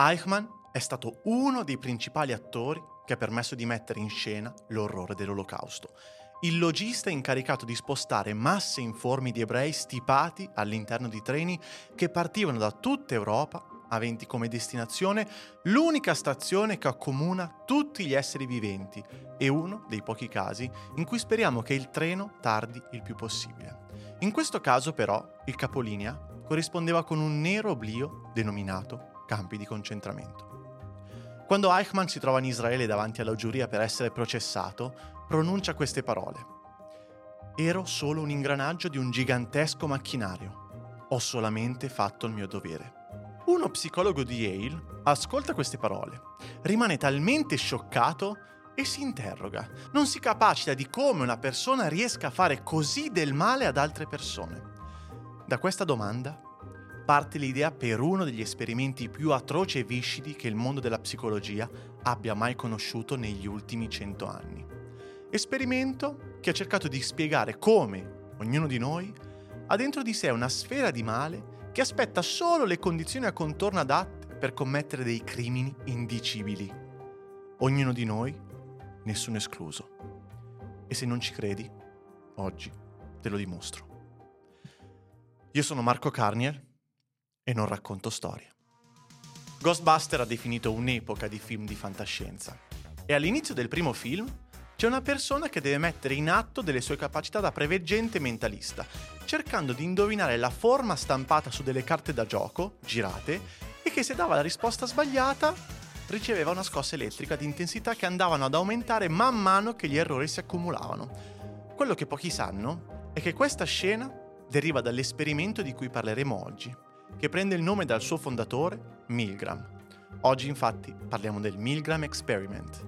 Eichmann è stato uno dei principali attori che ha permesso di mettere in scena l'orrore dell'Olocausto. Il logista incaricato di spostare masse informi di ebrei stipati all'interno di treni che partivano da tutta Europa, aventi come destinazione l'unica stazione che accomuna tutti gli esseri viventi e uno dei pochi casi in cui speriamo che il treno tardi il più possibile. In questo caso però il capolinea corrispondeva con un nero oblio denominato campi di concentramento. Quando Eichmann si trova in Israele davanti alla giuria per essere processato, pronuncia queste parole. Ero solo un ingranaggio di un gigantesco macchinario. Ho solamente fatto il mio dovere. Uno psicologo di Yale ascolta queste parole, rimane talmente scioccato e si interroga. Non si capacita di come una persona riesca a fare così del male ad altre persone. Da questa domanda parte l'idea per uno degli esperimenti più atroci e viscidi che il mondo della psicologia abbia mai conosciuto negli ultimi cento anni. Esperimento che ha cercato di spiegare come ognuno di noi ha dentro di sé una sfera di male che aspetta solo le condizioni a contorno adatte per commettere dei crimini indicibili. Ognuno di noi, nessuno escluso. E se non ci credi, oggi te lo dimostro. Io sono Marco Carniel e non racconto storie. Ghostbuster ha definito un'epoca di film di fantascienza e all'inizio del primo film c'è una persona che deve mettere in atto delle sue capacità da preveggente mentalista, cercando di indovinare la forma stampata su delle carte da gioco, girate, e che se dava la risposta sbagliata riceveva una scossa elettrica di intensità che andavano ad aumentare man mano che gli errori si accumulavano. Quello che pochi sanno è che questa scena deriva dall'esperimento di cui parleremo oggi, che prende il nome dal suo fondatore, Milgram. Oggi infatti parliamo del Milgram Experiment.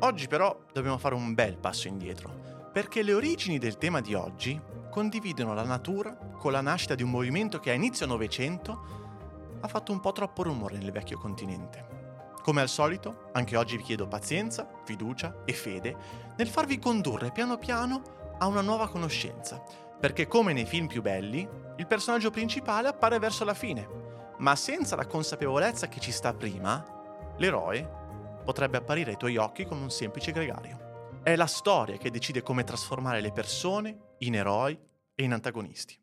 Oggi però dobbiamo fare un bel passo indietro, perché le origini del tema di oggi condividono la natura con la nascita di un movimento che a inizio Novecento ha fatto un po' troppo rumore nel vecchio continente. Come al solito, anche oggi vi chiedo pazienza, fiducia e fede nel farvi condurre piano piano a una nuova conoscenza, perché come nei film più belli, il personaggio principale appare verso la fine, ma senza la consapevolezza che ci sta prima, l'eroe potrebbe apparire ai tuoi occhi come un semplice gregario. È la storia che decide come trasformare le persone in eroi e in antagonisti.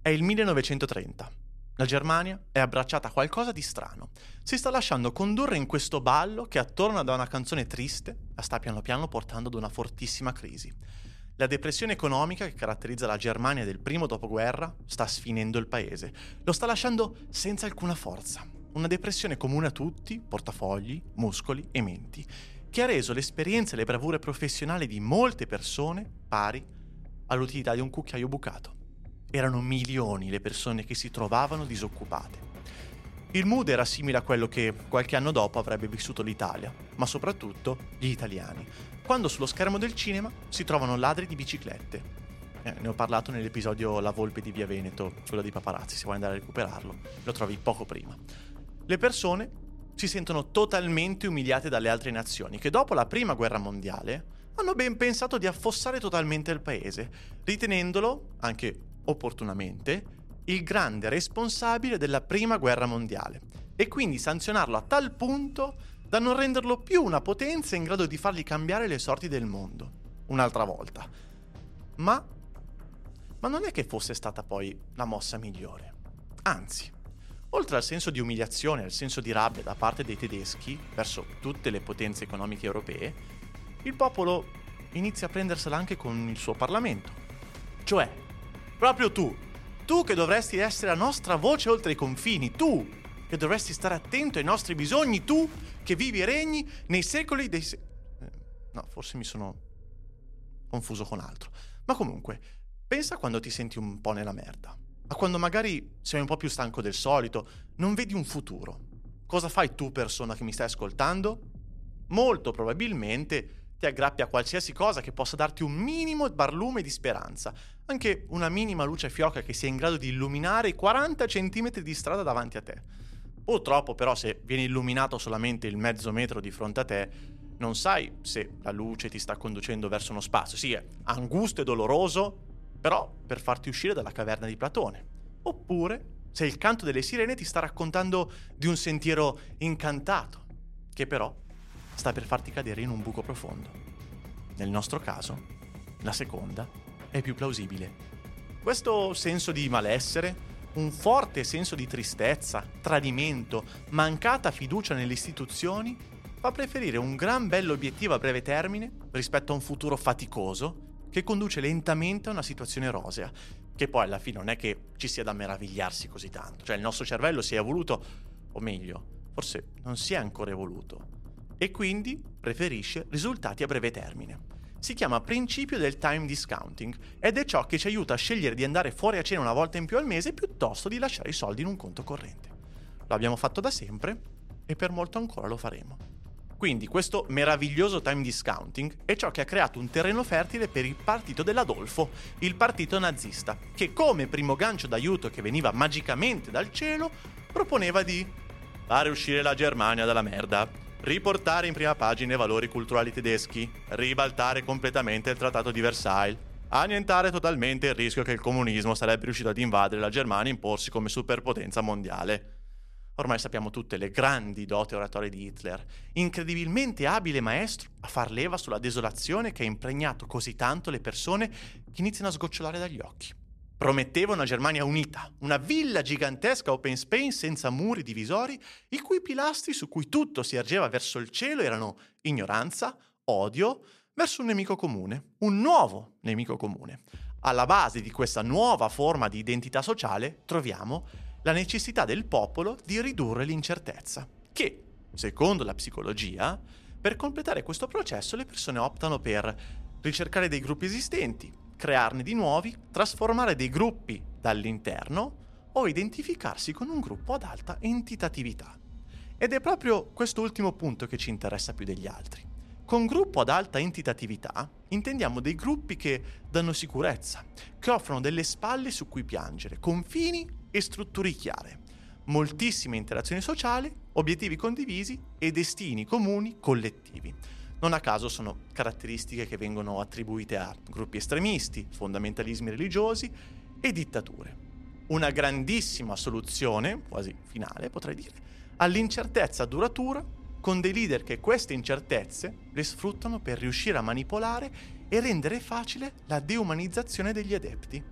È il 1930. La Germania è abbracciata a qualcosa di strano. Si sta lasciando condurre in questo ballo che attorno da una canzone triste la sta piano piano portando ad una fortissima crisi. La depressione economica che caratterizza la Germania del primo dopoguerra sta sfinendo il paese, lo sta lasciando senza alcuna forza. Una depressione comune a tutti, portafogli, muscoli e menti, che ha reso l'esperienza e le bravure professionali di molte persone pari all'utilità di un cucchiaio bucato. Erano milioni le persone che si trovavano disoccupate. Il mood era simile a quello che qualche anno dopo avrebbe vissuto l'Italia, ma soprattutto gli italiani, quando sullo schermo del cinema si trovano ladri di biciclette. Eh, ne ho parlato nell'episodio La Volpe di Via Veneto, quello di Paparazzi, se vuoi andare a recuperarlo, lo trovi poco prima. Le persone si sentono totalmente umiliate dalle altre nazioni che dopo la prima guerra mondiale hanno ben pensato di affossare totalmente il paese, ritenendolo, anche opportunamente, il grande responsabile della prima guerra mondiale e quindi sanzionarlo a tal punto da non renderlo più una potenza in grado di fargli cambiare le sorti del mondo, un'altra volta. Ma... Ma non è che fosse stata poi la mossa migliore. Anzi, oltre al senso di umiliazione e al senso di rabbia da parte dei tedeschi verso tutte le potenze economiche europee, il popolo inizia a prendersela anche con il suo Parlamento. Cioè, proprio tu, tu che dovresti essere la nostra voce oltre i confini, tu che dovresti stare attento ai nostri bisogni, tu che vivi e regni nei secoli dei... Se- eh, no, forse mi sono confuso con altro. Ma comunque, pensa quando ti senti un po' nella merda, a quando magari sei un po' più stanco del solito, non vedi un futuro. Cosa fai tu, persona che mi stai ascoltando? Molto probabilmente ti aggrappi a qualsiasi cosa che possa darti un minimo barlume di speranza, anche una minima luce fioca che sia in grado di illuminare i 40 cm di strada davanti a te. Purtroppo però se viene illuminato solamente il mezzo metro di fronte a te, non sai se la luce ti sta conducendo verso uno spazio. Sì, è angusto e doloroso, però per farti uscire dalla caverna di Platone. Oppure se il canto delle sirene ti sta raccontando di un sentiero incantato, che però sta per farti cadere in un buco profondo. Nel nostro caso, la seconda è più plausibile. Questo senso di malessere, un forte senso di tristezza, tradimento, mancata fiducia nelle istituzioni, fa preferire un gran bell'obiettivo a breve termine rispetto a un futuro faticoso che conduce lentamente a una situazione rosea, che poi alla fine non è che ci sia da meravigliarsi così tanto, cioè il nostro cervello si è evoluto, o meglio, forse non si è ancora evoluto, e quindi preferisce risultati a breve termine. Si chiama principio del time discounting ed è ciò che ci aiuta a scegliere di andare fuori a cena una volta in più al mese piuttosto di lasciare i soldi in un conto corrente. Lo abbiamo fatto da sempre e per molto ancora lo faremo. Quindi questo meraviglioso time discounting è ciò che ha creato un terreno fertile per il partito dell'Adolfo, il partito nazista, che come primo gancio d'aiuto che veniva magicamente dal cielo, proponeva di fare uscire la Germania dalla merda, riportare in prima pagina i valori culturali tedeschi, ribaltare completamente il trattato di Versailles, annientare totalmente il rischio che il comunismo sarebbe riuscito ad invadere la Germania e imporsi come superpotenza mondiale. Ormai sappiamo tutte le grandi doti oratorie di Hitler, incredibilmente abile maestro a far leva sulla desolazione che ha impregnato così tanto le persone che iniziano a sgocciolare dagli occhi. Prometteva una Germania unita, una villa gigantesca open space senza muri divisori, i cui pilastri su cui tutto si ergeva verso il cielo erano ignoranza, odio, verso un nemico comune, un nuovo nemico comune. Alla base di questa nuova forma di identità sociale troviamo la necessità del popolo di ridurre l'incertezza, che, secondo la psicologia, per completare questo processo le persone optano per ricercare dei gruppi esistenti, crearne di nuovi, trasformare dei gruppi dall'interno o identificarsi con un gruppo ad alta entitatività. Ed è proprio quest'ultimo punto che ci interessa più degli altri. Con gruppo ad alta entitatività intendiamo dei gruppi che danno sicurezza, che offrono delle spalle su cui piangere, confini e strutture chiare, moltissime interazioni sociali, obiettivi condivisi e destini comuni collettivi. Non a caso sono caratteristiche che vengono attribuite a gruppi estremisti, fondamentalismi religiosi e dittature. Una grandissima soluzione, quasi finale potrei dire, all'incertezza duratura con dei leader che queste incertezze le sfruttano per riuscire a manipolare e rendere facile la deumanizzazione degli adepti.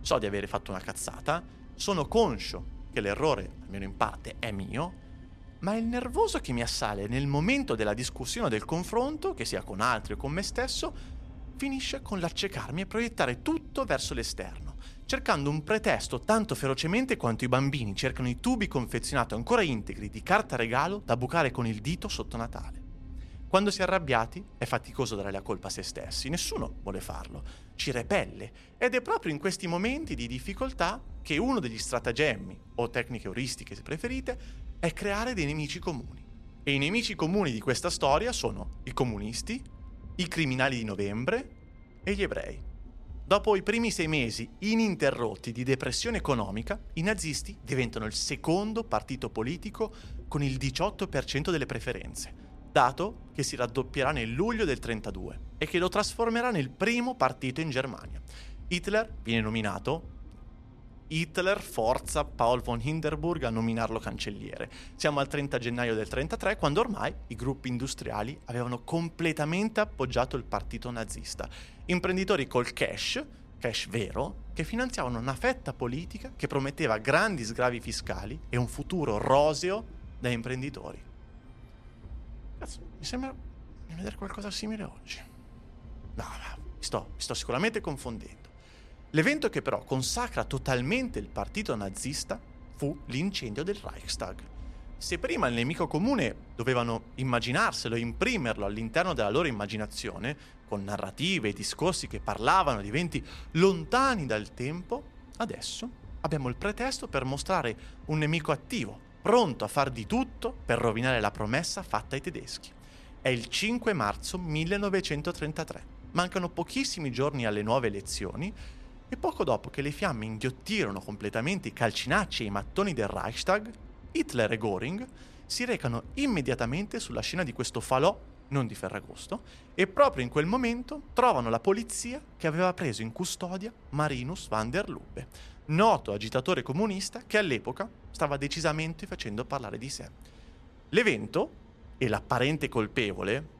So di avere fatto una cazzata, sono conscio che l'errore, almeno in parte, è mio, ma il nervoso che mi assale nel momento della discussione o del confronto, che sia con altri o con me stesso, finisce con l'accecarmi e proiettare tutto verso l'esterno, cercando un pretesto tanto ferocemente quanto i bambini cercano i tubi confezionati ancora integri di carta regalo da bucare con il dito sotto Natale. Quando si è arrabbiati è faticoso dare la colpa a se stessi, nessuno vuole farlo, ci repelle ed è proprio in questi momenti di difficoltà che uno degli stratagemmi o tecniche euristiche se preferite è creare dei nemici comuni. E i nemici comuni di questa storia sono i comunisti, i criminali di novembre e gli ebrei. Dopo i primi sei mesi ininterrotti di depressione economica, i nazisti diventano il secondo partito politico con il 18% delle preferenze dato che si raddoppierà nel luglio del 32 e che lo trasformerà nel primo partito in Germania. Hitler viene nominato Hitler forza Paul von Hindenburg a nominarlo cancelliere. Siamo al 30 gennaio del 33 quando ormai i gruppi industriali avevano completamente appoggiato il partito nazista. Imprenditori col cash, cash vero, che finanziavano una fetta politica che prometteva grandi sgravi fiscali e un futuro roseo da imprenditori. Cazzo, mi sembra di vedere qualcosa simile oggi. No, mi, sto, mi sto sicuramente confondendo. L'evento che però consacra totalmente il partito nazista fu l'incendio del Reichstag. Se prima il nemico comune dovevano immaginarselo e imprimerlo all'interno della loro immaginazione, con narrative e discorsi che parlavano di eventi lontani dal tempo, adesso abbiamo il pretesto per mostrare un nemico attivo, pronto a far di tutto per rovinare la promessa fatta ai tedeschi. È il 5 marzo 1933. Mancano pochissimi giorni alle nuove elezioni e poco dopo che le fiamme inghiottirono completamente i calcinacci e i mattoni del Reichstag, Hitler e Göring si recano immediatamente sulla scena di questo falò non di Ferragosto, e proprio in quel momento trovano la polizia che aveva preso in custodia Marinus van der Lubbe, noto agitatore comunista che all'epoca stava decisamente facendo parlare di sé. L'evento e l'apparente colpevole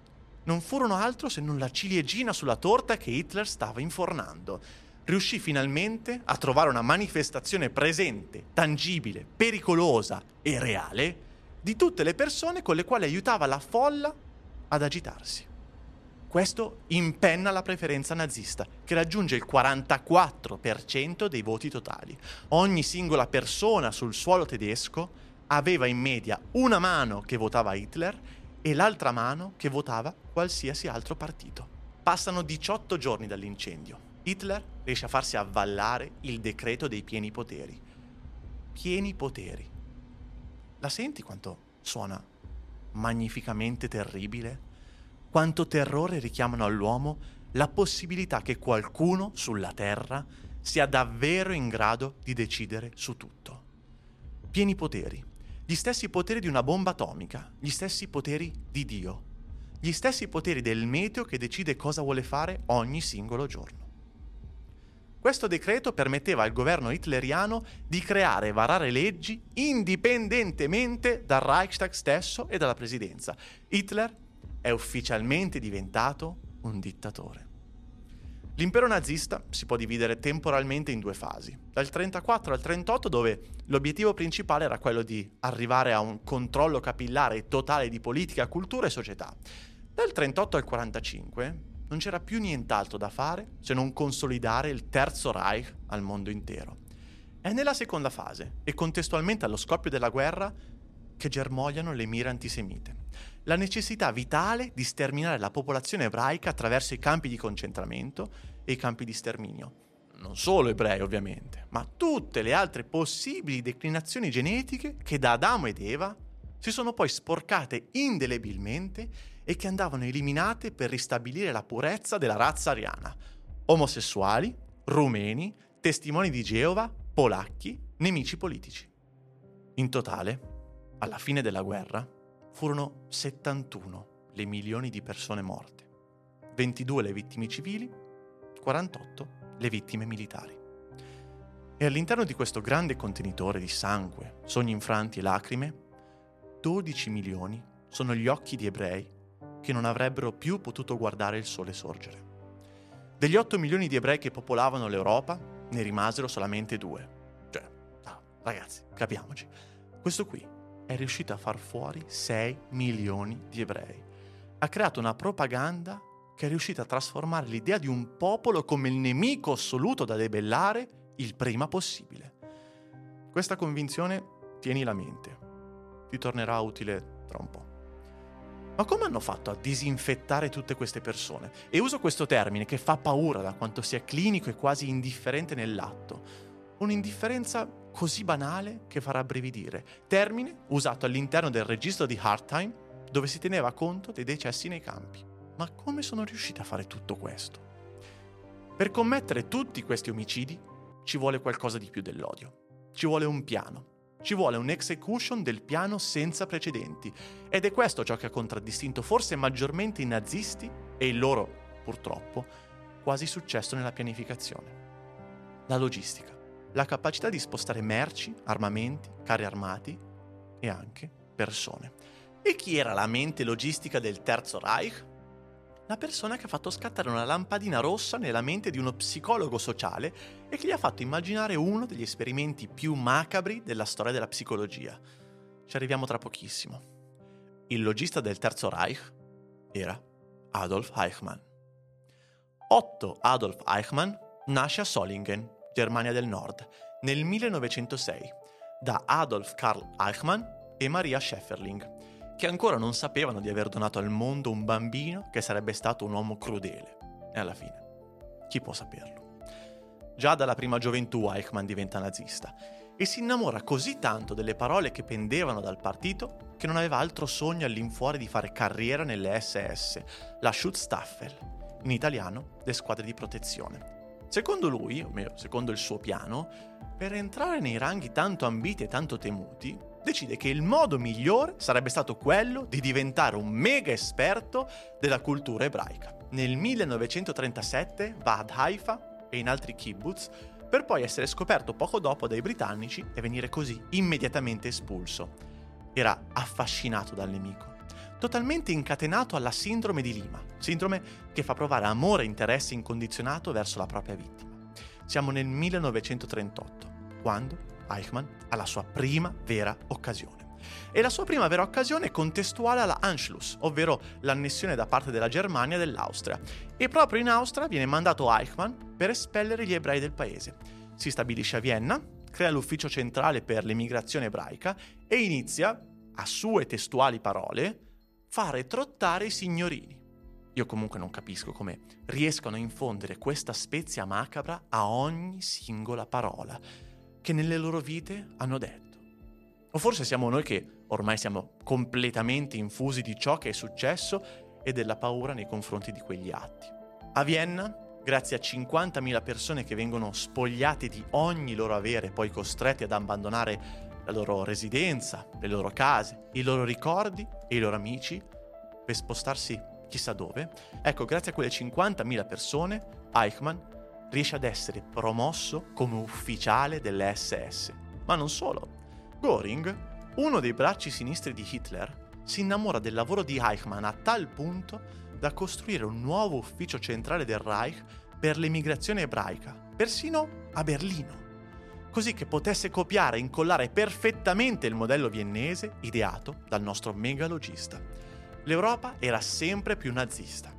non furono altro se non la ciliegina sulla torta che Hitler stava infornando. Riuscì finalmente a trovare una manifestazione presente, tangibile, pericolosa e reale di tutte le persone con le quali aiutava la folla ad agitarsi. Questo impenna la preferenza nazista, che raggiunge il 44% dei voti totali. Ogni singola persona sul suolo tedesco aveva in media una mano che votava Hitler e l'altra mano che votava qualsiasi altro partito. Passano 18 giorni dall'incendio. Hitler riesce a farsi avvallare il decreto dei pieni poteri. Pieni poteri. La senti quanto suona magnificamente terribile? Quanto terrore richiamano all'uomo la possibilità che qualcuno sulla Terra sia davvero in grado di decidere su tutto. Pieni poteri, gli stessi poteri di una bomba atomica, gli stessi poteri di Dio, gli stessi poteri del meteo che decide cosa vuole fare ogni singolo giorno. Questo decreto permetteva al governo hitleriano di creare e varare leggi indipendentemente dal Reichstag stesso e dalla presidenza. Hitler è ufficialmente diventato un dittatore. L'impero nazista si può dividere temporalmente in due fasi, dal 34 al 38 dove l'obiettivo principale era quello di arrivare a un controllo capillare totale di politica, cultura e società. Dal 38 al 45 non c'era più nient'altro da fare se non consolidare il Terzo Reich al mondo intero. È nella seconda fase e contestualmente allo scoppio della guerra che germogliano le mire antisemite la necessità vitale di sterminare la popolazione ebraica attraverso i campi di concentramento e i campi di sterminio. Non solo ebrei ovviamente, ma tutte le altre possibili declinazioni genetiche che da Adamo ed Eva si sono poi sporcate indelebilmente e che andavano eliminate per ristabilire la purezza della razza ariana. Omosessuali, rumeni, testimoni di Geova, polacchi, nemici politici. In totale, alla fine della guerra, furono 71 le milioni di persone morte, 22 le vittime civili, 48 le vittime militari. E all'interno di questo grande contenitore di sangue, sogni infranti e lacrime, 12 milioni sono gli occhi di ebrei che non avrebbero più potuto guardare il sole sorgere. Degli 8 milioni di ebrei che popolavano l'Europa, ne rimasero solamente due. Cioè, no, ragazzi, capiamoci. Questo qui è riuscito a far fuori 6 milioni di ebrei. Ha creato una propaganda che è riuscita a trasformare l'idea di un popolo come il nemico assoluto da debellare il prima possibile. Questa convinzione tieni la mente, ti tornerà utile tra un po'. Ma come hanno fatto a disinfettare tutte queste persone? E uso questo termine che fa paura da quanto sia clinico e quasi indifferente nell'atto. Un'indifferenza così banale che farà brividire, termine usato all'interno del registro di Hardtime dove si teneva conto dei decessi nei campi. Ma come sono riusciti a fare tutto questo? Per commettere tutti questi omicidi ci vuole qualcosa di più dell'odio. Ci vuole un piano. Ci vuole un execution del piano senza precedenti. Ed è questo ciò che ha contraddistinto forse maggiormente i nazisti e il loro, purtroppo, quasi successo nella pianificazione. La logistica la capacità di spostare merci, armamenti, carri armati e anche persone. E chi era la mente logistica del Terzo Reich? La persona che ha fatto scattare una lampadina rossa nella mente di uno psicologo sociale e che gli ha fatto immaginare uno degli esperimenti più macabri della storia della psicologia. Ci arriviamo tra pochissimo. Il logista del Terzo Reich era Adolf Eichmann. Otto Adolf Eichmann nasce a Solingen, Germania del Nord, nel 1906, da Adolf Karl Eichmann e Maria Schäferling, che ancora non sapevano di aver donato al mondo un bambino che sarebbe stato un uomo crudele. E alla fine, chi può saperlo? Già dalla prima gioventù Eichmann diventa nazista e si innamora così tanto delle parole che pendevano dal partito che non aveva altro sogno all'infuori di fare carriera nelle SS, la Schutzstaffel, in italiano le squadre di protezione. Secondo lui, o meglio, secondo il suo piano, per entrare nei ranghi tanto ambiti e tanto temuti, decide che il modo migliore sarebbe stato quello di diventare un mega esperto della cultura ebraica. Nel 1937 va ad Haifa e in altri kibbutz per poi essere scoperto poco dopo dai britannici e venire così immediatamente espulso. Era affascinato dal nemico totalmente incatenato alla sindrome di Lima, sindrome che fa provare amore e interesse incondizionato verso la propria vittima. Siamo nel 1938, quando Eichmann ha la sua prima vera occasione. E la sua prima vera occasione è contestuale alla Anschluss, ovvero l'annessione da parte della Germania dell'Austria. E proprio in Austria viene mandato Eichmann per espellere gli ebrei del paese. Si stabilisce a Vienna, crea l'ufficio centrale per l'emigrazione ebraica e inizia, a sue testuali parole, fare trottare i signorini. Io comunque non capisco come riescano a infondere questa spezia macabra a ogni singola parola che nelle loro vite hanno detto. O forse siamo noi che ormai siamo completamente infusi di ciò che è successo e della paura nei confronti di quegli atti. A Vienna, grazie a 50.000 persone che vengono spogliate di ogni loro avere e poi costretti ad abbandonare la loro residenza, le loro case, i loro ricordi e i loro amici per spostarsi chissà dove. Ecco, grazie a quelle 50.000 persone, Eichmann riesce ad essere promosso come ufficiale delle SS. Ma non solo. Göring, uno dei bracci sinistri di Hitler, si innamora del lavoro di Eichmann a tal punto da costruire un nuovo ufficio centrale del Reich per l'emigrazione ebraica, persino a Berlino così che potesse copiare e incollare perfettamente il modello viennese ideato dal nostro megalogista. L'Europa era sempre più nazista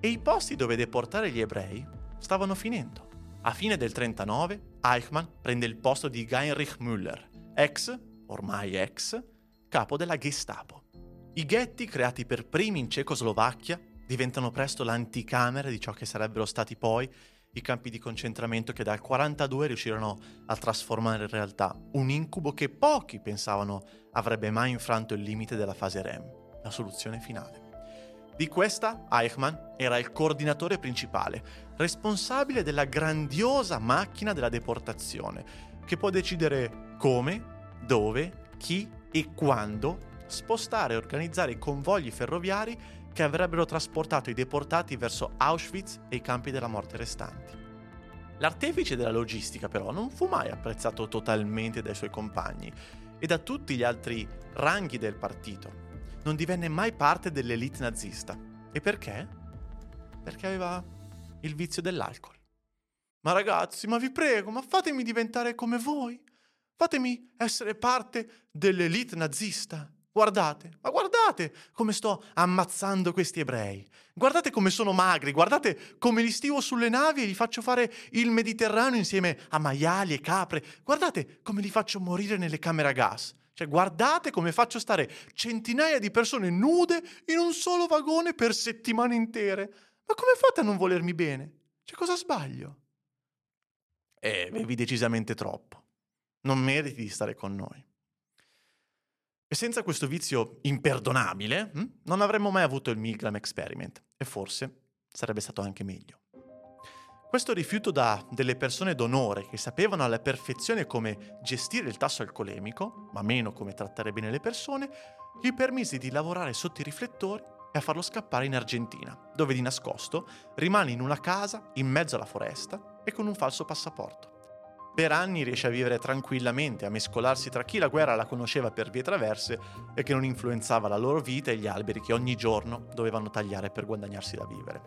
e i posti dove deportare gli ebrei stavano finendo. A fine del 39 Eichmann prende il posto di Heinrich Müller, ex, ormai ex, capo della Gestapo. I ghetti creati per primi in Cecoslovacchia diventano presto l'anticamera di ciò che sarebbero stati poi i campi di concentramento che dal 42 riuscirono a trasformare in realtà un incubo che pochi pensavano avrebbe mai infranto il limite della fase REM, la soluzione finale. Di questa Eichmann era il coordinatore principale, responsabile della grandiosa macchina della deportazione, che può decidere come, dove, chi e quando spostare e organizzare i convogli ferroviari che avrebbero trasportato i deportati verso Auschwitz e i campi della morte restanti. L'artefice della logistica però non fu mai apprezzato totalmente dai suoi compagni e da tutti gli altri ranghi del partito. Non divenne mai parte dell'elite nazista. E perché? Perché aveva il vizio dell'alcol. Ma ragazzi, ma vi prego, ma fatemi diventare come voi. Fatemi essere parte dell'elite nazista. Guardate, ma guardate come sto ammazzando questi ebrei. Guardate come sono magri, guardate come li stivo sulle navi e gli faccio fare il Mediterraneo insieme a maiali e capre. Guardate come li faccio morire nelle camere a gas. Cioè, guardate come faccio stare centinaia di persone nude in un solo vagone per settimane intere. Ma come fate a non volermi bene? Cioè, cosa sbaglio? Eh, bevi decisamente troppo. Non meriti di stare con noi. E senza questo vizio imperdonabile, hm, non avremmo mai avuto il Milgram Experiment. E forse sarebbe stato anche meglio. Questo rifiuto da delle persone d'onore che sapevano alla perfezione come gestire il tasso alcolemico, ma meno come trattare bene le persone, gli permise di lavorare sotto i riflettori e a farlo scappare in Argentina, dove di nascosto rimane in una casa in mezzo alla foresta e con un falso passaporto. Per anni riesce a vivere tranquillamente, a mescolarsi tra chi la guerra la conosceva per vie traverse e che non influenzava la loro vita e gli alberi che ogni giorno dovevano tagliare per guadagnarsi da vivere.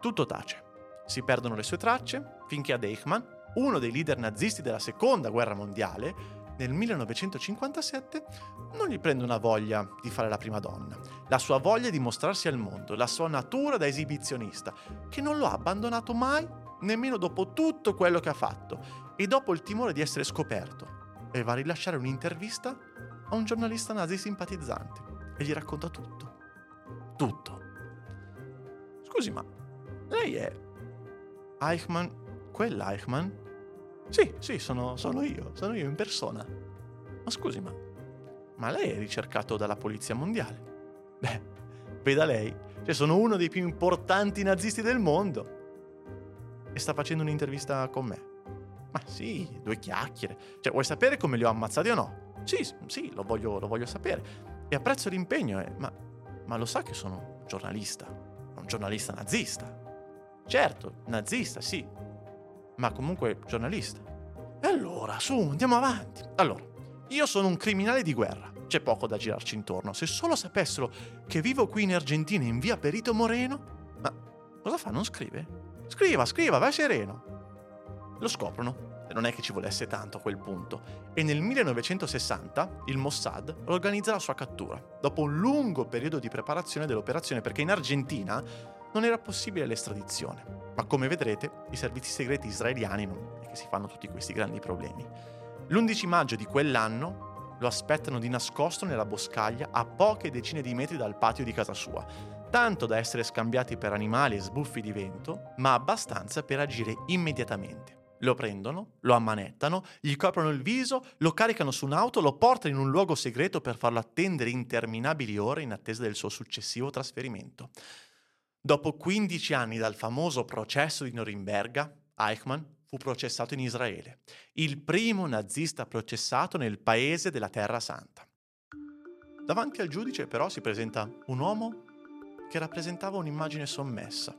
Tutto tace. Si perdono le sue tracce finché ad Eichmann, uno dei leader nazisti della seconda guerra mondiale, nel 1957 non gli prende una voglia di fare la prima donna, la sua voglia di mostrarsi al mondo, la sua natura da esibizionista, che non lo ha abbandonato mai, nemmeno dopo tutto quello che ha fatto e dopo il timore di essere scoperto, e va a rilasciare un'intervista a un giornalista nazi simpatizzante e gli racconta tutto. Tutto. Scusi, ma lei è Eichmann, quell'Eichmann? Sì, sì, sono, sono io, sono io in persona. Ma scusi, ma, ma lei è ricercato dalla polizia mondiale? Beh, veda lei, cioè sono uno dei più importanti nazisti del mondo. E sta facendo un'intervista con me. Ma sì, due chiacchiere. Cioè, vuoi sapere come li ho ammazzati o no? Sì, sì, lo voglio, lo voglio sapere. E apprezzo l'impegno, eh, ma, ma lo sa che sono un giornalista, un giornalista nazista. Certo, nazista, sì. ma comunque giornalista. E allora, su, andiamo avanti. Allora, io sono un criminale di guerra, c'è poco da girarci intorno. Se solo sapessero che vivo qui in Argentina in via Perito Moreno, ma cosa fa? Non scrive? Scriva, scriva, vai sereno. Lo scoprono e non è che ci volesse tanto a quel punto. E nel 1960 il Mossad organizza la sua cattura, dopo un lungo periodo di preparazione dell'operazione, perché in Argentina non era possibile l'estradizione. Ma come vedrete, i servizi segreti israeliani non è che si fanno tutti questi grandi problemi. L'11 maggio di quell'anno lo aspettano di nascosto nella boscaglia a poche decine di metri dal patio di casa sua, tanto da essere scambiati per animali e sbuffi di vento, ma abbastanza per agire immediatamente. Lo prendono, lo ammanettano, gli coprono il viso, lo caricano su un'auto, lo portano in un luogo segreto per farlo attendere interminabili ore in attesa del suo successivo trasferimento. Dopo 15 anni dal famoso processo di Norimberga, Eichmann fu processato in Israele, il primo nazista processato nel paese della Terra Santa. Davanti al giudice però si presenta un uomo che rappresentava un'immagine sommessa,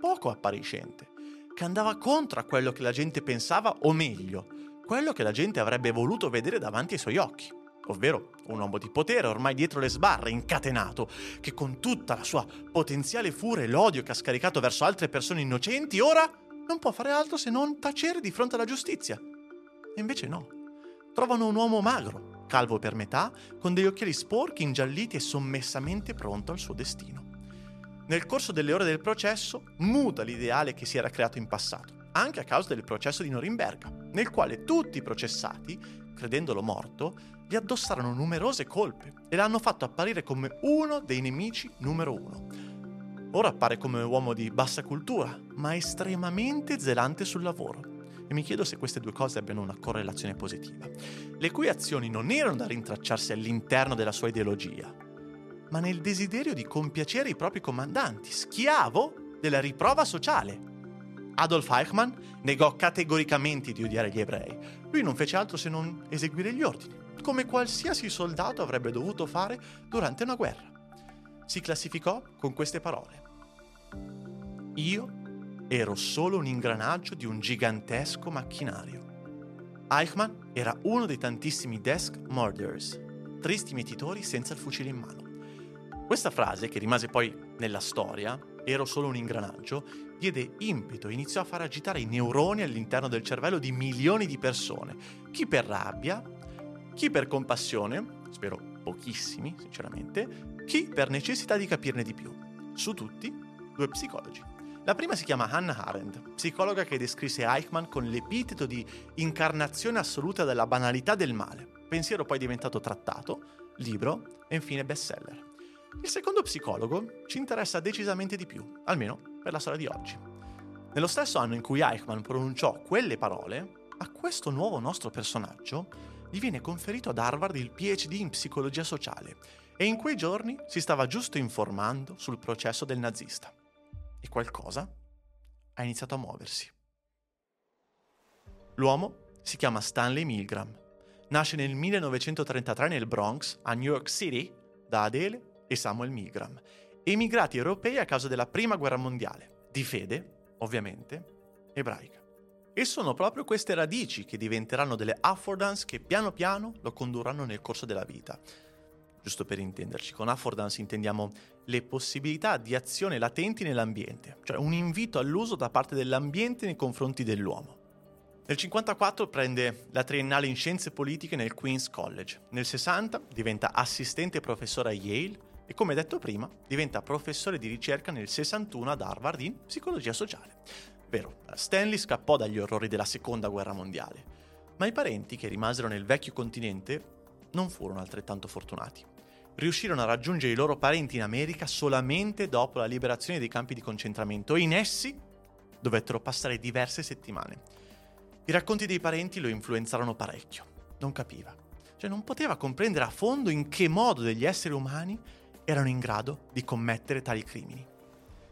poco appariscente, che andava contro a quello che la gente pensava, o meglio, quello che la gente avrebbe voluto vedere davanti ai suoi occhi, ovvero un uomo di potere ormai dietro le sbarre, incatenato, che con tutta la sua potenziale furia e l'odio che ha scaricato verso altre persone innocenti, ora non può fare altro se non tacere di fronte alla giustizia. E invece no. Trovano un uomo magro, calvo per metà, con degli occhiali sporchi, ingialliti e sommessamente pronto al suo destino nel corso delle ore del processo muta l'ideale che si era creato in passato, anche a causa del processo di Norimberga, nel quale tutti i processati, credendolo morto, gli addossarono numerose colpe e l'hanno fatto apparire come uno dei nemici numero uno. Ora appare come uomo di bassa cultura, ma estremamente zelante sul lavoro. E mi chiedo se queste due cose abbiano una correlazione positiva, le cui azioni non erano da rintracciarsi all'interno della sua ideologia, ma nel desiderio di compiacere i propri comandanti, schiavo della riprova sociale. Adolf Eichmann negò categoricamente di odiare gli ebrei. Lui non fece altro se non eseguire gli ordini, come qualsiasi soldato avrebbe dovuto fare durante una guerra. Si classificò con queste parole. Io ero solo un ingranaggio di un gigantesco macchinario. Eichmann era uno dei tantissimi desk murderers, tristi mietitori senza il fucile in mano. Questa frase, che rimase poi nella storia, ero solo un ingranaggio, diede impeto e iniziò a far agitare i neuroni all'interno del cervello di milioni di persone, chi per rabbia, chi per compassione, spero pochissimi sinceramente, chi per necessità di capirne di più. Su tutti, due psicologi. La prima si chiama Hannah Arendt, psicologa che descrisse Eichmann con l'epiteto di incarnazione assoluta della banalità del male, pensiero poi diventato trattato, libro e infine bestseller. Il secondo psicologo ci interessa decisamente di più, almeno per la storia di oggi. Nello stesso anno in cui Eichmann pronunciò quelle parole, a questo nuovo nostro personaggio gli viene conferito ad Harvard il PhD in psicologia sociale e in quei giorni si stava giusto informando sul processo del nazista. E qualcosa ha iniziato a muoversi. L'uomo si chiama Stanley Milgram. Nasce nel 1933 nel Bronx, a New York City, da Adele e Samuel Milgram, emigrati europei a causa della Prima Guerra Mondiale, di fede, ovviamente, ebraica. E sono proprio queste radici che diventeranno delle affordance che piano piano lo condurranno nel corso della vita. Giusto per intenderci, con affordance intendiamo le possibilità di azione latenti nell'ambiente, cioè un invito all'uso da parte dell'ambiente nei confronti dell'uomo. Nel 1954 prende la triennale in scienze politiche nel Queen's College. Nel 60 diventa assistente professore a Yale e come detto prima diventa professore di ricerca nel 61 ad Harvard in psicologia sociale. Vero, Stanley scappò dagli orrori della seconda guerra mondiale, ma i parenti che rimasero nel vecchio continente non furono altrettanto fortunati. Riuscirono a raggiungere i loro parenti in America solamente dopo la liberazione dei campi di concentramento e in essi dovettero passare diverse settimane. I racconti dei parenti lo influenzarono parecchio. Non capiva. Cioè non poteva comprendere a fondo in che modo degli esseri umani erano in grado di commettere tali crimini.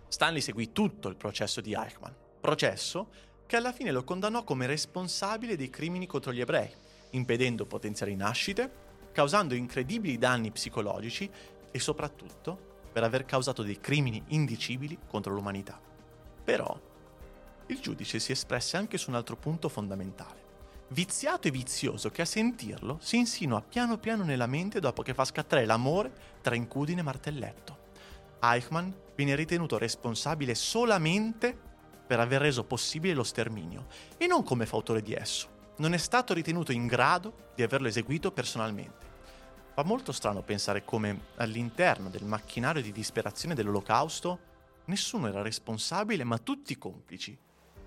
Stanley seguì tutto il processo di Eichmann, processo che alla fine lo condannò come responsabile dei crimini contro gli ebrei, impedendo potenziali nascite, causando incredibili danni psicologici e soprattutto per aver causato dei crimini indicibili contro l'umanità. Però il giudice si espresse anche su un altro punto fondamentale. Viziato e vizioso che a sentirlo si insinua piano piano nella mente dopo che fa scattare l'amore tra incudine e martelletto. Eichmann viene ritenuto responsabile solamente per aver reso possibile lo sterminio e non come fautore di esso. Non è stato ritenuto in grado di averlo eseguito personalmente. Fa molto strano pensare come all'interno del macchinario di disperazione dell'olocausto nessuno era responsabile ma tutti complici.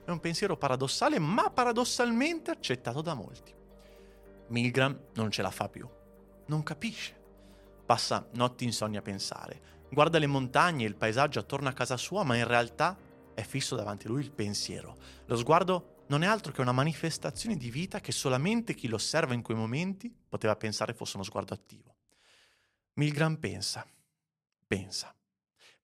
È un pensiero paradossale ma paradossalmente accettato da molti. Milgram non ce la fa più. Non capisce. Passa notti insonni a pensare. Guarda le montagne e il paesaggio attorno a casa sua ma in realtà è fisso davanti a lui il pensiero. Lo sguardo non è altro che una manifestazione di vita che solamente chi lo osserva in quei momenti poteva pensare fosse uno sguardo attivo. Milgram pensa, pensa.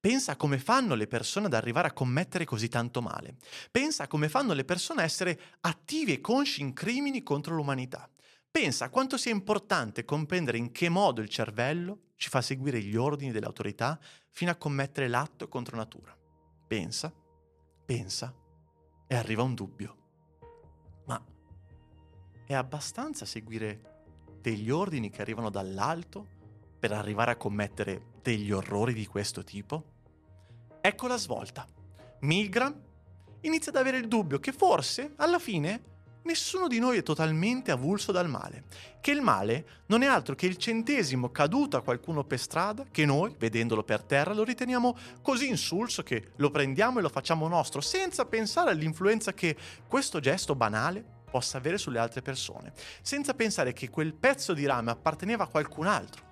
Pensa a come fanno le persone ad arrivare a commettere così tanto male. Pensa a come fanno le persone a essere attivi e consci in crimini contro l'umanità. Pensa a quanto sia importante comprendere in che modo il cervello ci fa seguire gli ordini delle autorità fino a commettere l'atto contro natura. Pensa pensa e arriva un dubbio. Ma è abbastanza seguire degli ordini che arrivano dall'alto per arrivare a commettere degli orrori di questo tipo? Ecco la svolta. Milgram inizia ad avere il dubbio che forse, alla fine, nessuno di noi è totalmente avulso dal male, che il male non è altro che il centesimo caduto a qualcuno per strada, che noi, vedendolo per terra, lo riteniamo così insulso che lo prendiamo e lo facciamo nostro, senza pensare all'influenza che questo gesto banale possa avere sulle altre persone, senza pensare che quel pezzo di rame apparteneva a qualcun altro.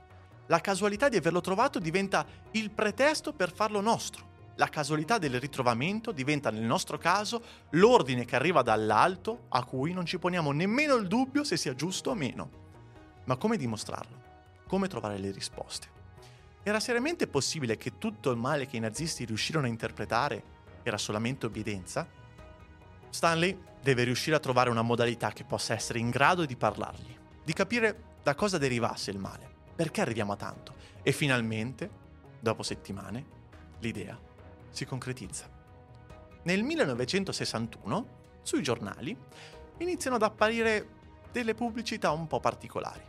La casualità di averlo trovato diventa il pretesto per farlo nostro la casualità del ritrovamento diventa nel nostro caso l'ordine che arriva dall'alto a cui non ci poniamo nemmeno il dubbio se sia giusto o meno. Ma come dimostrarlo? Come trovare le risposte? Era seriamente possibile che tutto il male che i nazisti riuscirono a interpretare era solamente obbedienza? Stanley deve riuscire a trovare una modalità che possa essere in grado di parlargli, di capire da cosa derivasse il male, perché arriviamo a tanto. E finalmente, dopo settimane, l'idea si concretizza. Nel 1961, sui giornali, iniziano ad apparire delle pubblicità un po' particolari.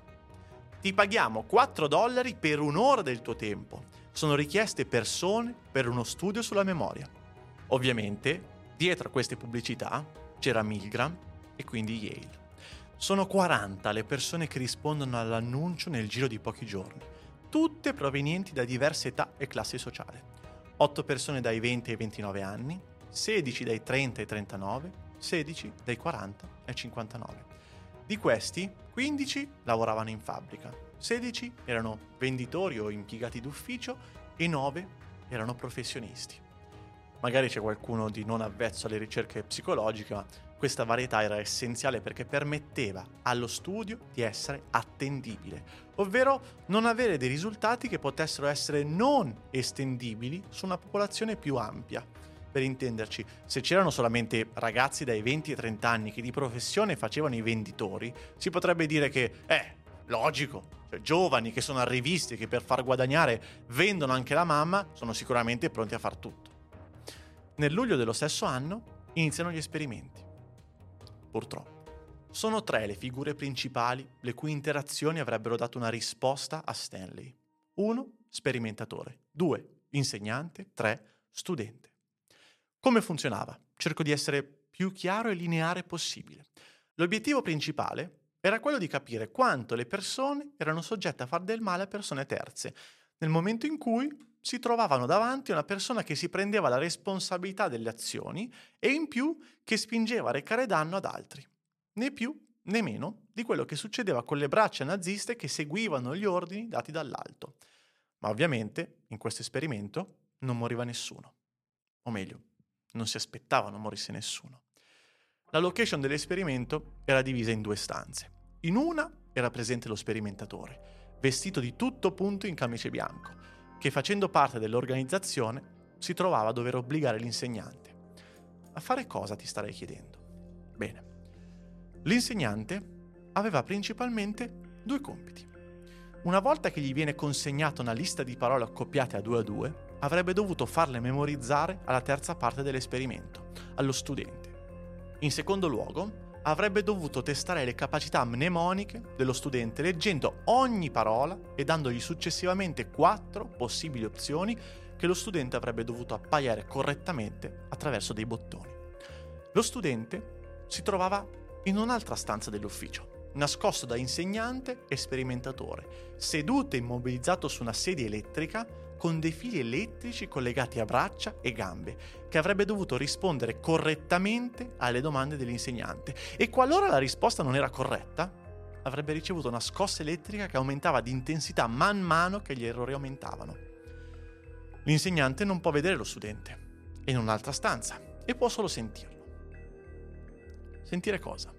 Ti paghiamo 4 dollari per un'ora del tuo tempo. Sono richieste persone per uno studio sulla memoria. Ovviamente, dietro a queste pubblicità c'era Milgram e quindi Yale. Sono 40 le persone che rispondono all'annuncio nel giro di pochi giorni, tutte provenienti da diverse età e classi sociali. 8 persone dai 20 ai 29 anni, 16 dai 30 ai 39, 16 dai 40 ai 59. Di questi, 15 lavoravano in fabbrica, 16 erano venditori o impiegati d'ufficio e 9 erano professionisti. Magari c'è qualcuno di non avvezzo alle ricerche psicologiche, ma questa varietà era essenziale perché permetteva allo studio di essere attendibile, ovvero non avere dei risultati che potessero essere non estendibili su una popolazione più ampia. Per intenderci, se c'erano solamente ragazzi dai 20 ai 30 anni che di professione facevano i venditori, si potrebbe dire che, eh, logico, cioè giovani che sono arrivisti che per far guadagnare vendono anche la mamma, sono sicuramente pronti a far tutto. Nel luglio dello stesso anno iniziano gli esperimenti purtroppo. Sono tre le figure principali le cui interazioni avrebbero dato una risposta a Stanley. 1. Sperimentatore. 2. Insegnante. 3. Studente. Come funzionava? Cerco di essere più chiaro e lineare possibile. L'obiettivo principale era quello di capire quanto le persone erano soggette a far del male a persone terze, nel momento in cui si trovavano davanti a una persona che si prendeva la responsabilità delle azioni e in più che spingeva a recare danno ad altri, né più né meno di quello che succedeva con le braccia naziste che seguivano gli ordini dati dall'alto. Ma ovviamente in questo esperimento non moriva nessuno, o meglio, non si aspettava non morisse nessuno. La location dell'esperimento era divisa in due stanze. In una era presente lo sperimentatore, vestito di tutto punto in camice bianco, che facendo parte dell'organizzazione si trovava a dover obbligare l'insegnante. A fare cosa ti starei chiedendo? Bene, l'insegnante aveva principalmente due compiti. Una volta che gli viene consegnata una lista di parole accoppiate a due a due, avrebbe dovuto farle memorizzare alla terza parte dell'esperimento, allo studente. In secondo luogo, avrebbe dovuto testare le capacità mnemoniche dello studente leggendo ogni parola e dandogli successivamente quattro possibili opzioni che lo studente avrebbe dovuto appaiare correttamente attraverso dei bottoni. Lo studente si trovava in un'altra stanza dell'ufficio, nascosto da insegnante e sperimentatore, seduto e immobilizzato su una sedia elettrica con dei fili elettrici collegati a braccia e gambe, che avrebbe dovuto rispondere correttamente alle domande dell'insegnante. E qualora la risposta non era corretta, avrebbe ricevuto una scossa elettrica che aumentava di intensità man mano che gli errori aumentavano. L'insegnante non può vedere lo studente, è in un'altra stanza e può solo sentirlo. Sentire cosa?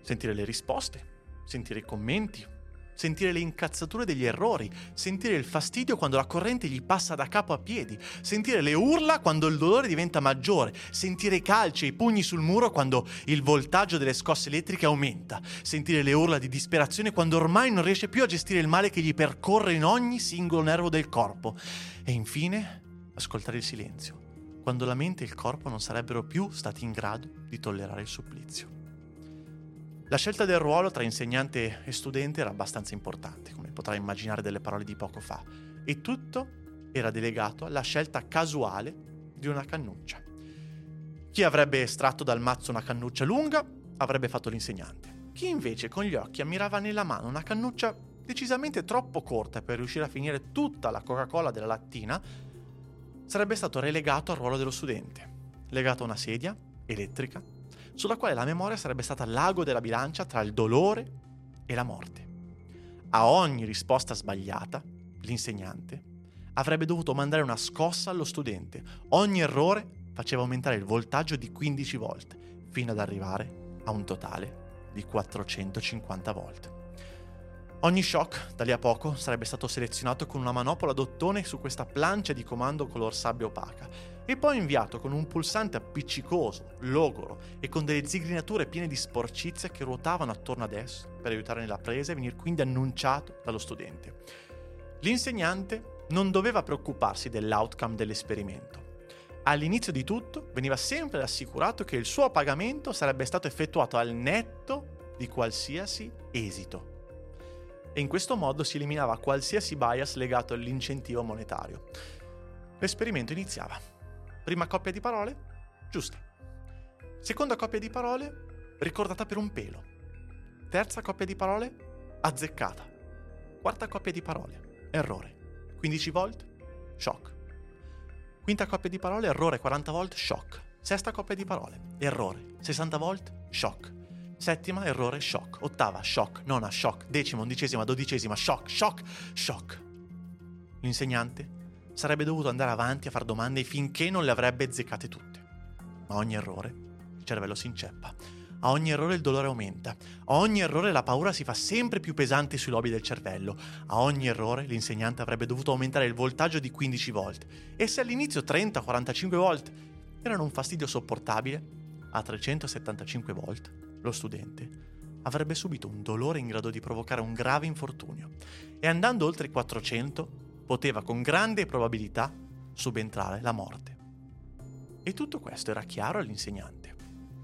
Sentire le risposte, sentire i commenti, sentire le incazzature degli errori, sentire il fastidio quando la corrente gli passa da capo a piedi, sentire le urla quando il dolore diventa maggiore, sentire i calci e i pugni sul muro quando il voltaggio delle scosse elettriche aumenta, sentire le urla di disperazione quando ormai non riesce più a gestire il male che gli percorre in ogni singolo nervo del corpo e infine ascoltare il silenzio, quando la mente e il corpo non sarebbero più stati in grado di tollerare il supplizio. La scelta del ruolo tra insegnante e studente era abbastanza importante, come potrai immaginare dalle parole di poco fa, e tutto era delegato alla scelta casuale di una cannuccia. Chi avrebbe estratto dal mazzo una cannuccia lunga avrebbe fatto l'insegnante. Chi invece con gli occhi ammirava nella mano una cannuccia decisamente troppo corta per riuscire a finire tutta la Coca-Cola della lattina sarebbe stato relegato al ruolo dello studente, legato a una sedia elettrica sulla quale la memoria sarebbe stata l'ago della bilancia tra il dolore e la morte. A ogni risposta sbagliata, l'insegnante avrebbe dovuto mandare una scossa allo studente. Ogni errore faceva aumentare il voltaggio di 15 volte, fino ad arrivare a un totale di 450 volte. Ogni shock, da lì a poco, sarebbe stato selezionato con una manopola d'ottone su questa plancia di comando color sabbia opaca e poi inviato con un pulsante appiccicoso, logoro e con delle zigrinature piene di sporcizia che ruotavano attorno ad esso per aiutare nella presa e venire quindi annunciato dallo studente. L'insegnante non doveva preoccuparsi dell'outcome dell'esperimento. All'inizio di tutto veniva sempre assicurato che il suo pagamento sarebbe stato effettuato al netto di qualsiasi esito. E in questo modo si eliminava qualsiasi bias legato all'incentivo monetario. L'esperimento iniziava. Prima coppia di parole, giusta. Seconda coppia di parole, ricordata per un pelo. Terza coppia di parole, azzeccata. Quarta coppia di parole, errore. 15 volt, shock. Quinta coppia di parole, errore 40 volt, shock. Sesta coppia di parole, errore 60 volt, shock. Settima, errore, shock. Ottava, shock. Nona, shock. Decima, undicesima, dodicesima, shock, shock, shock. L'insegnante sarebbe dovuto andare avanti a fare domande finché non le avrebbe azzeccate tutte. Ma a ogni errore il cervello si inceppa. A ogni errore il dolore aumenta. A ogni errore la paura si fa sempre più pesante sui lobi del cervello. A ogni errore l'insegnante avrebbe dovuto aumentare il voltaggio di 15 volt. E se all'inizio 30-45 volt erano un fastidio sopportabile, a 375 volt lo studente avrebbe subito un dolore in grado di provocare un grave infortunio. E andando oltre i 400 poteva con grande probabilità subentrare la morte. E tutto questo era chiaro all'insegnante,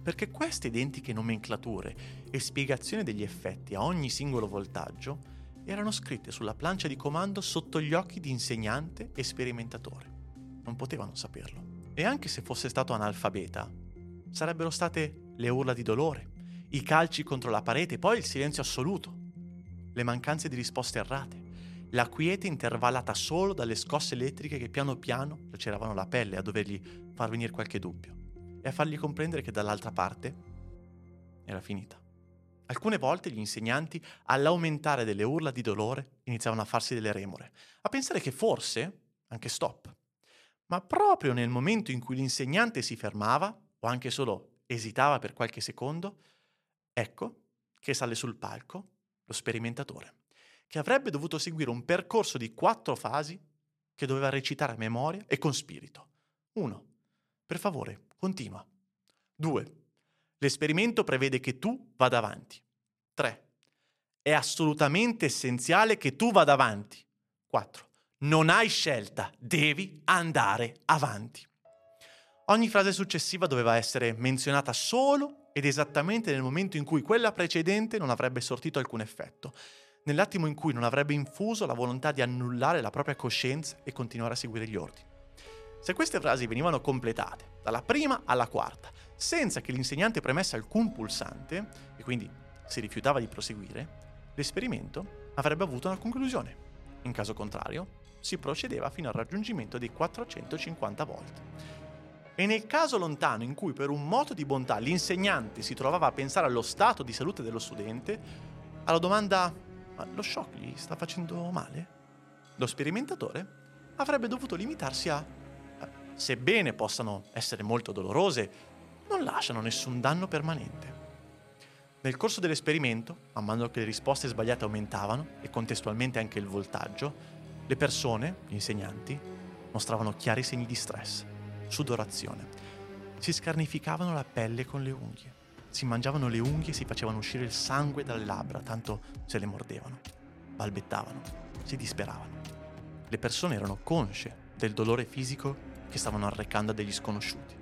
perché queste identiche nomenclature e spiegazioni degli effetti a ogni singolo voltaggio erano scritte sulla plancia di comando sotto gli occhi di insegnante e sperimentatore. Non potevano saperlo. E anche se fosse stato analfabeta, sarebbero state le urla di dolore, i calci contro la parete, poi il silenzio assoluto, le mancanze di risposte errate, la quiete intervallata solo dalle scosse elettriche che piano piano laceravano la pelle a dovergli far venire qualche dubbio e a fargli comprendere che dall'altra parte era finita. Alcune volte gli insegnanti, all'aumentare delle urla di dolore, iniziavano a farsi delle remore, a pensare che forse anche stop. Ma proprio nel momento in cui l'insegnante si fermava, o anche solo esitava per qualche secondo, ecco che sale sul palco lo sperimentatore che avrebbe dovuto seguire un percorso di quattro fasi che doveva recitare a memoria e con spirito. 1. Per favore, continua. 2. L'esperimento prevede che tu vada avanti. 3. È assolutamente essenziale che tu vada avanti. 4. Non hai scelta, devi andare avanti. Ogni frase successiva doveva essere menzionata solo ed esattamente nel momento in cui quella precedente non avrebbe sortito alcun effetto, nell'attimo in cui non avrebbe infuso la volontà di annullare la propria coscienza e continuare a seguire gli ordini. Se queste frasi venivano completate, dalla prima alla quarta, senza che l'insegnante premesse alcun pulsante, e quindi si rifiutava di proseguire, l'esperimento avrebbe avuto una conclusione. In caso contrario, si procedeva fino al raggiungimento dei 450 volt. E nel caso lontano in cui per un moto di bontà l'insegnante si trovava a pensare allo stato di salute dello studente, alla domanda ma lo shock gli sta facendo male? Lo sperimentatore avrebbe dovuto limitarsi a sebbene possano essere molto dolorose, non lasciano nessun danno permanente. Nel corso dell'esperimento, man mano che le risposte sbagliate aumentavano e contestualmente anche il voltaggio, le persone, gli insegnanti, mostravano chiari segni di stress, sudorazione. Si scarnificavano la pelle con le unghie, si mangiavano le unghie e si facevano uscire il sangue dalle labbra, tanto se le mordevano. Balbettavano, si disperavano. Le persone erano consce del dolore fisico che stavano arrecando a degli sconosciuti.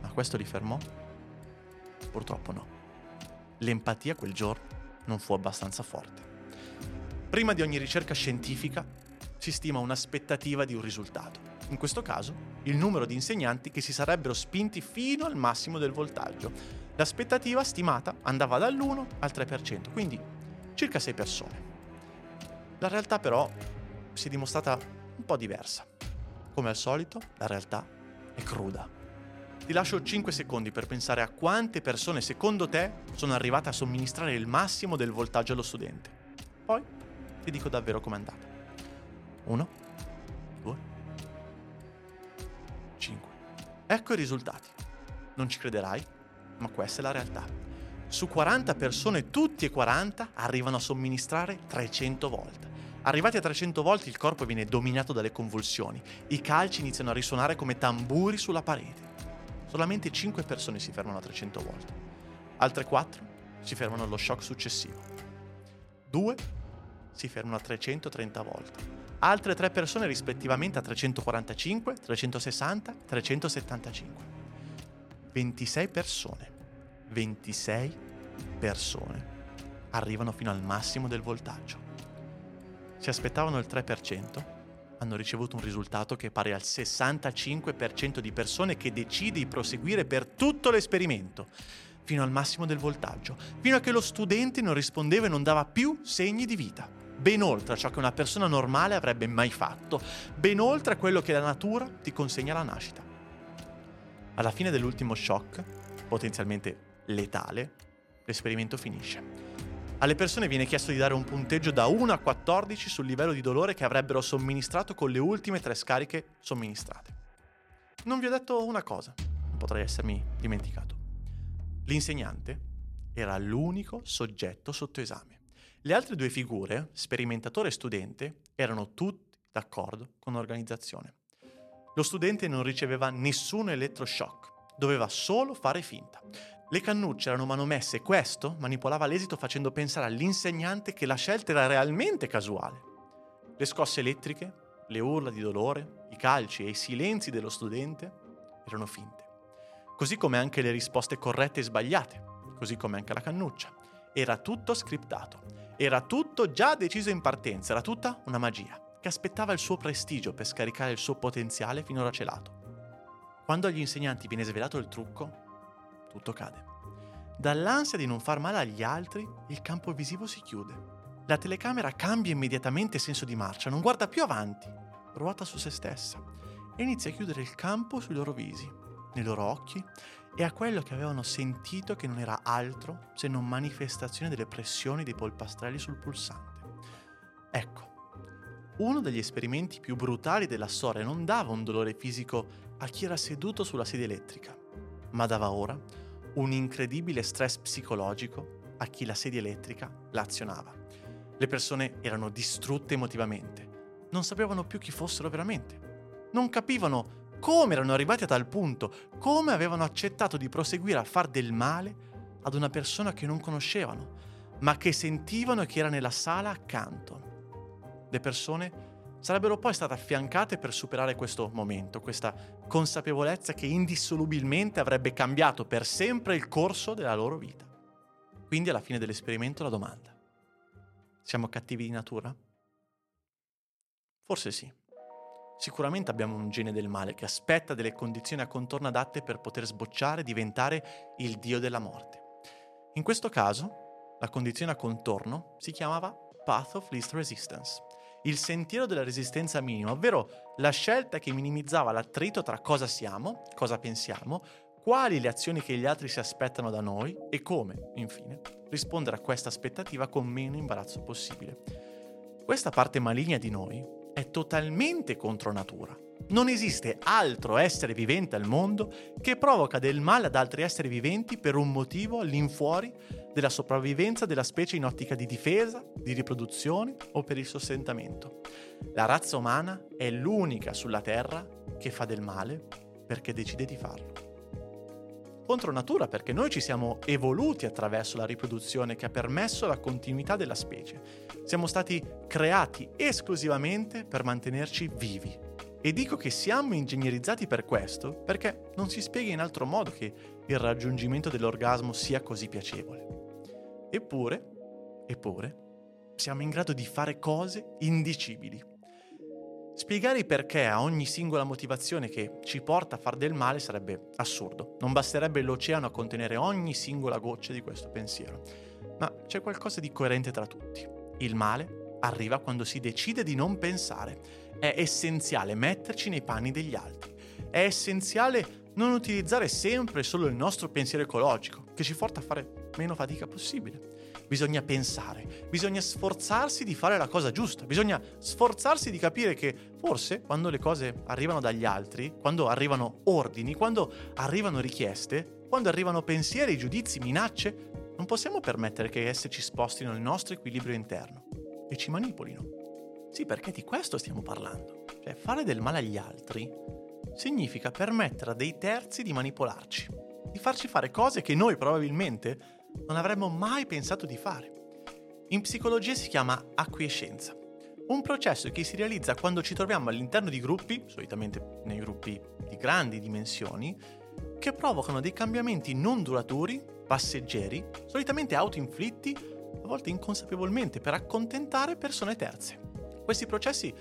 Ma questo li fermò? Purtroppo no. L'empatia quel giorno non fu abbastanza forte. Prima di ogni ricerca scientifica si stima un'aspettativa di un risultato. In questo caso, il numero di insegnanti che si sarebbero spinti fino al massimo del voltaggio. L'aspettativa stimata andava dall'1 al 3%, quindi circa 6 persone. La realtà però si è dimostrata un po' diversa. Come al solito, la realtà è cruda. Ti lascio 5 secondi per pensare a quante persone secondo te sono arrivate a somministrare il massimo del voltaggio allo studente. Poi ti dico davvero com'è andata. 1, Ecco i risultati. Non ci crederai, ma questa è la realtà. Su 40 persone, tutti e 40 arrivano a somministrare 300 volt. Arrivati a 300 volte il corpo viene dominato dalle convulsioni, i calci iniziano a risuonare come tamburi sulla parete. Solamente 5 persone si fermano a 300 volte, altre 4 si fermano allo shock successivo. 2 si fermano a 330 volte, altre 3 persone rispettivamente a 345, 360, 375. 26 persone, 26 persone arrivano fino al massimo del voltaggio. Si aspettavano il 3%, hanno ricevuto un risultato che è pari al 65% di persone che decide di proseguire per tutto l'esperimento, fino al massimo del voltaggio, fino a che lo studente non rispondeva e non dava più segni di vita, ben oltre a ciò che una persona normale avrebbe mai fatto, ben oltre a quello che la natura ti consegna alla nascita. Alla fine dell'ultimo shock, potenzialmente letale, l'esperimento finisce. Alle persone viene chiesto di dare un punteggio da 1 a 14 sul livello di dolore che avrebbero somministrato con le ultime tre scariche somministrate. Non vi ho detto una cosa, non potrei essermi dimenticato. L'insegnante era l'unico soggetto sotto esame. Le altre due figure, sperimentatore e studente, erano tutti d'accordo con l'organizzazione. Lo studente non riceveva nessun elettroshock, doveva solo fare finta. Le cannucce erano manomesse e questo manipolava l'esito facendo pensare all'insegnante che la scelta era realmente casuale. Le scosse elettriche, le urla di dolore, i calci e i silenzi dello studente erano finte. Così come anche le risposte corrette e sbagliate, così come anche la cannuccia. Era tutto scriptato, era tutto già deciso in partenza, era tutta una magia che aspettava il suo prestigio per scaricare il suo potenziale finora celato. Quando agli insegnanti viene svelato il trucco, tutto cade. Dall'ansia di non far male agli altri, il campo visivo si chiude. La telecamera cambia immediatamente senso di marcia, non guarda più avanti, ruota su se stessa e inizia a chiudere il campo sui loro visi, nei loro occhi e a quello che avevano sentito che non era altro se non manifestazione delle pressioni dei polpastrelli sul pulsante. Ecco, uno degli esperimenti più brutali della storia non dava un dolore fisico a chi era seduto sulla sedia elettrica, ma dava ora un incredibile stress psicologico a chi la sedia elettrica la azionava. Le persone erano distrutte emotivamente, non sapevano più chi fossero veramente, non capivano come erano arrivati a tal punto, come avevano accettato di proseguire a far del male ad una persona che non conoscevano, ma che sentivano e che era nella sala accanto. Le persone sarebbero poi state affiancate per superare questo momento, questa consapevolezza che indissolubilmente avrebbe cambiato per sempre il corso della loro vita. Quindi alla fine dell'esperimento la domanda, siamo cattivi di natura? Forse sì. Sicuramente abbiamo un gene del male che aspetta delle condizioni a contorno adatte per poter sbocciare e diventare il dio della morte. In questo caso, la condizione a contorno si chiamava Path of Least Resistance, il sentiero della resistenza minima, ovvero la scelta che minimizzava l'attrito tra cosa siamo, cosa pensiamo, quali le azioni che gli altri si aspettano da noi e come, infine, rispondere a questa aspettativa con meno imbarazzo possibile. Questa parte maligna di noi è totalmente contro natura. Non esiste altro essere vivente al mondo che provoca del male ad altri esseri viventi per un motivo all'infuori della sopravvivenza della specie in ottica di difesa, di riproduzione o per il sostentamento. La razza umana è l'unica sulla Terra che fa del male perché decide di farlo contro natura perché noi ci siamo evoluti attraverso la riproduzione che ha permesso la continuità della specie. Siamo stati creati esclusivamente per mantenerci vivi. E dico che siamo ingegnerizzati per questo perché non si spiega in altro modo che il raggiungimento dell'orgasmo sia così piacevole. Eppure, eppure, siamo in grado di fare cose indicibili Spiegare i perché a ogni singola motivazione che ci porta a far del male sarebbe assurdo. Non basterebbe l'oceano a contenere ogni singola goccia di questo pensiero. Ma c'è qualcosa di coerente tra tutti. Il male arriva quando si decide di non pensare. È essenziale metterci nei panni degli altri. È essenziale non utilizzare sempre solo il nostro pensiero ecologico, che ci porta a fare meno fatica possibile bisogna pensare, bisogna sforzarsi di fare la cosa giusta, bisogna sforzarsi di capire che forse quando le cose arrivano dagli altri, quando arrivano ordini, quando arrivano richieste, quando arrivano pensieri, giudizi, minacce, non possiamo permettere che esse ci spostino il nostro equilibrio interno e ci manipolino. Sì, perché di questo stiamo parlando. Cioè, fare del male agli altri significa permettere a dei terzi di manipolarci, di farci fare cose che noi probabilmente non avremmo mai pensato di fare. In psicologia si chiama acquiescenza, un processo che si realizza quando ci troviamo all'interno di gruppi, solitamente nei gruppi di grandi dimensioni, che provocano dei cambiamenti non duraturi, passeggeri, solitamente autoinflitti, a volte inconsapevolmente, per accontentare persone terze. Questi processi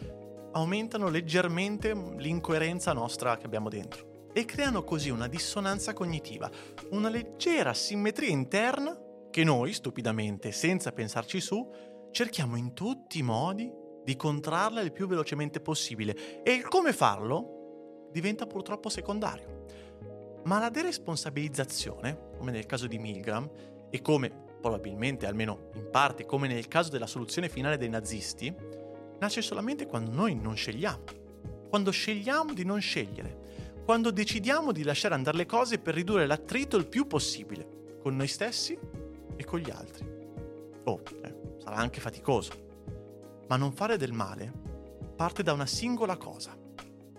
aumentano leggermente l'incoerenza nostra che abbiamo dentro e creano così una dissonanza cognitiva, una leggera simmetria interna che noi, stupidamente, senza pensarci su, cerchiamo in tutti i modi di contrarla il più velocemente possibile e il come farlo diventa purtroppo secondario. Ma la deresponsabilizzazione, come nel caso di Milgram, e come probabilmente, almeno in parte, come nel caso della soluzione finale dei nazisti, nasce solamente quando noi non scegliamo, quando scegliamo di non scegliere, quando decidiamo di lasciare andare le cose per ridurre l'attrito il più possibile, con noi stessi e con gli altri. Oh, eh, sarà anche faticoso, ma non fare del male parte da una singola cosa,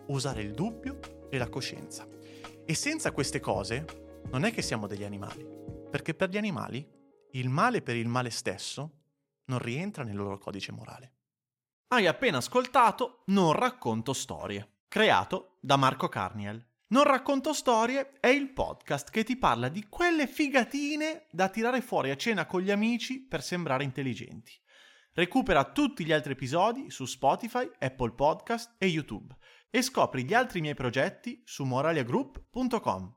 usare il dubbio e la coscienza. E senza queste cose non è che siamo degli animali, perché per gli animali il male per il male stesso non rientra nel loro codice morale. Hai appena ascoltato Non racconto storie creato da Marco Carniel. Non racconto storie è il podcast che ti parla di quelle figatine da tirare fuori a cena con gli amici per sembrare intelligenti. Recupera tutti gli altri episodi su Spotify, Apple Podcast e YouTube e scopri gli altri miei progetti su moraliagroup.com.